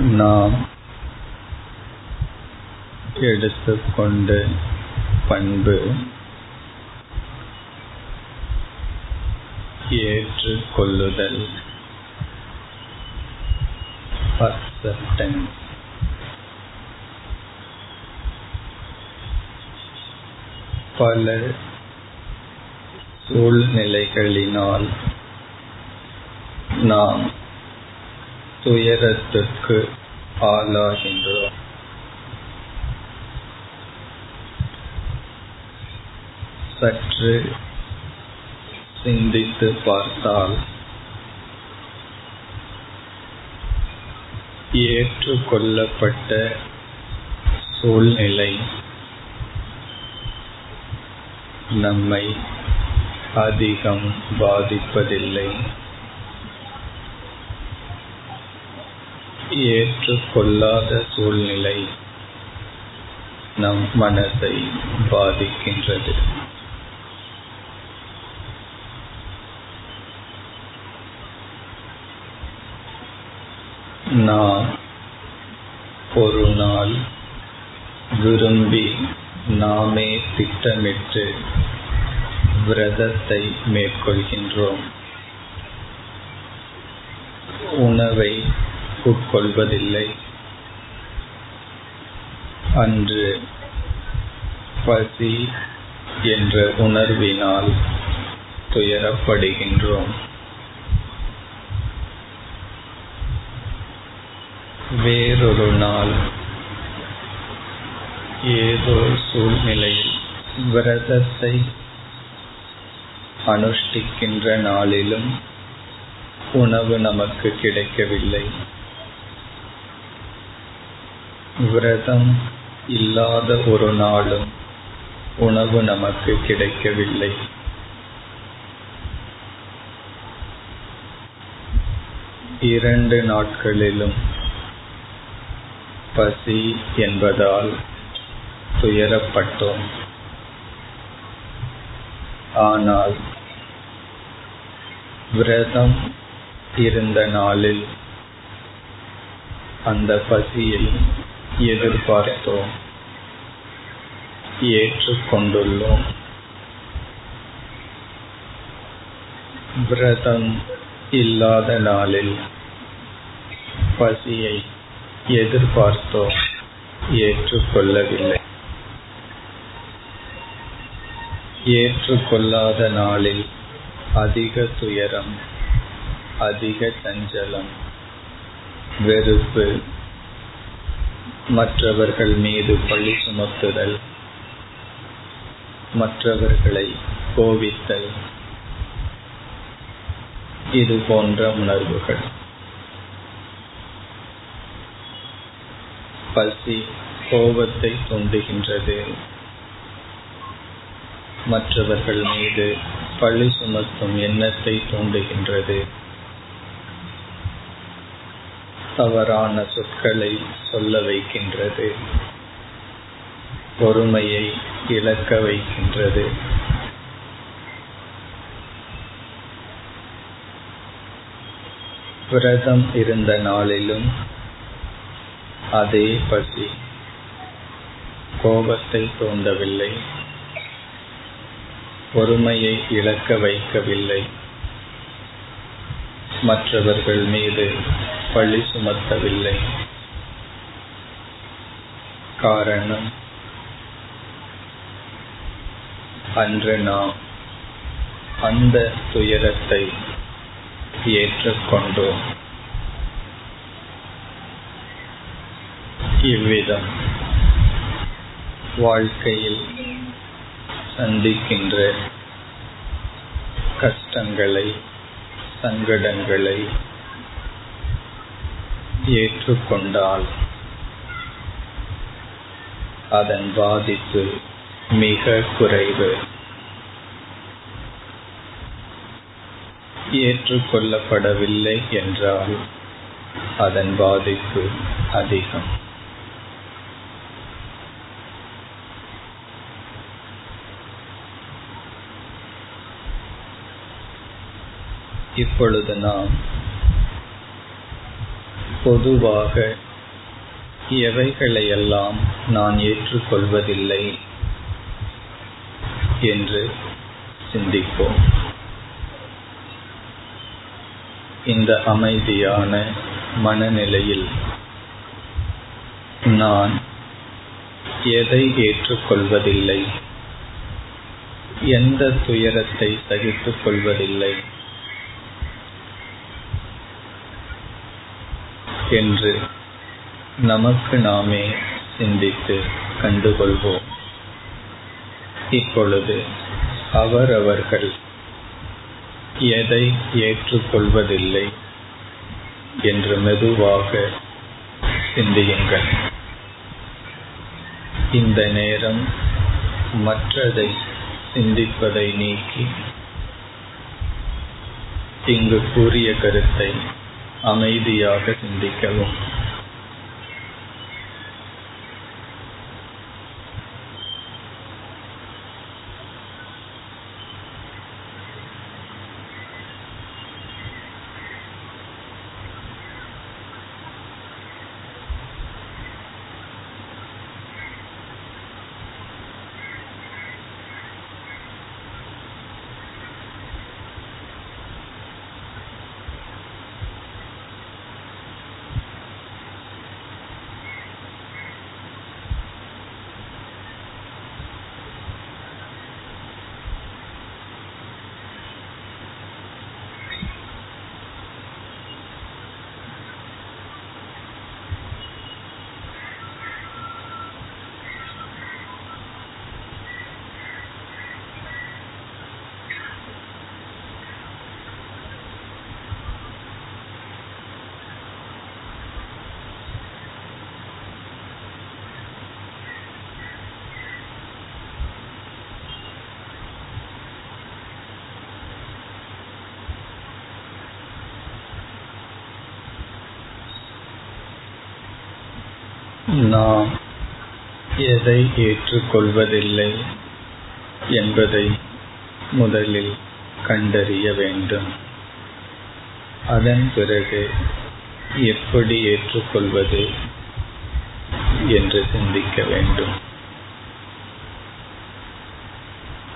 நாம் எடுத்துக்கொண்ட பண்பு ஏற்றுக்கொள்ளுதல். அக்செப்டன்ஸ் பல சூழ்நிலைகளினால் நாம் துயரத்துக்கு ஆளாகின்றோம் சற்று சிந்தித்து பார்த்தால் ஏற்றுக்கொள்ளப்பட்ட சூழ்நிலை நம்மை அதிகம் பாதிப்பதில்லை ஏற்றுக்கொள்ளாத சூழ்நிலை நம் மனதை பாதிக்கின்றது. நாம் ஒரு நாள் விரும்பி நாமே திட்டமிட்டு விரதத்தை மேற்கொள்கின்றோம். உணவை உட்கொள்வதில்லை அன்று பசி என்ற உணர்வினால் துயரப்படுகின்றோம். வேறொரு நாள் ஏதோ சூழ்நிலையில் விரதத்தை அனுஷ்டிக்கின்ற நாளிலும் உணவு நமக்கு கிடைக்கவில்லை. விரதம் இல்லாத ஒரு நாளும் உணவு நமக்கு கிடைக்கவில்லை. இரண்டு நாட்களிலும் பசி என்பதால் துயரப்பட்டோம். ஆனால் விரதம் இருந்த நாளில் அந்த பசியை எதிர்பார்த்தோம். ஏற்றுக்கொண்டுள்ளோம். விரதம் இல்லாத நாளில் பசியை எதிர்பார்த்தோம். ஏற்றுக்கொள்ளவில்லை. ஏற்றுக்கொள்ளாத நாளில் அதிக துயரம் அதிக சஞ்சலம் வெறுப்பு மற்றவர்கள் மீது பழி சுமத்துதல் மற்றவர்களை கோவித்தல் இது போன்ற உணர்வுகள். பசி கோபத்தை தூண்டுகின்றது. மற்றவர்கள் மீது பழி சுமத்தும் எண்ணத்தை தூண்டுகின்றது. தவறான சொற்களை சொல்ல வைக்கின்றது. பொறுமையை இழக்க வைக்கின்றது. விரதம் இருந்த நாளிலும் அதே பசி கோபத்தை தூண்டவில்லை. பொறுமையை இழக்க வைக்கவில்லை. மற்றவர்கள் மீது பழி சுமத்தவில்லை. காரணம் அன்று நாம் அந்த துயரத்தை ஏற்றுக்கொண்டோம். இவ்விதம் வாழ்க்கையில் சந்திக்கின்ற கஷ்டங்களை சங்கடங்களை ஏற்றுக்கொண்டால் அதன் பாதிப்பு மிக குறைவு. ஏற்றுக்கொள்ளப்படவில்லை என்றால் அதன் பாதிப்பு அதிகம். இப்பொழுது நாம் பொதுவாக எவைகளையெல்லாம் நான் ஏற்றுக்கொள்வதில்லை என்று சிந்திப்போம். இந்த அமைதியான மனநிலையில் நான் எதை ஏற்றுக்கொள்வதில்லை எந்த துயரத்தை சகித்துக் கொள்வதில்லை என்று நமக்கு நாமே சிந்தித்து கண்டுகொள்வோம். இப்பொழுது அவரவர்கள் எதை ஏற்றுக்கொள்வதில்லை என்று மெதுவாக சிந்தியுங்கள். இந்த நேரம் மற்றதை சிந்திப்பதை நீக்கி இங்கு கூறிய கருத்தை அமைதியாக சிந்திக்கவும் நாம் எதை ஏற்றுக்கொள்வதில்லை என்பதை முதலில் கண்டறிய வேண்டும். அதன் பிறகு எப்படி ஏற்றுக்கொள்வது என்று சிந்திக்க வேண்டும்.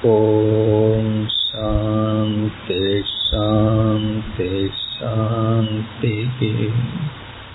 ஓம் சாந்தி சாந்தி சாந்தே.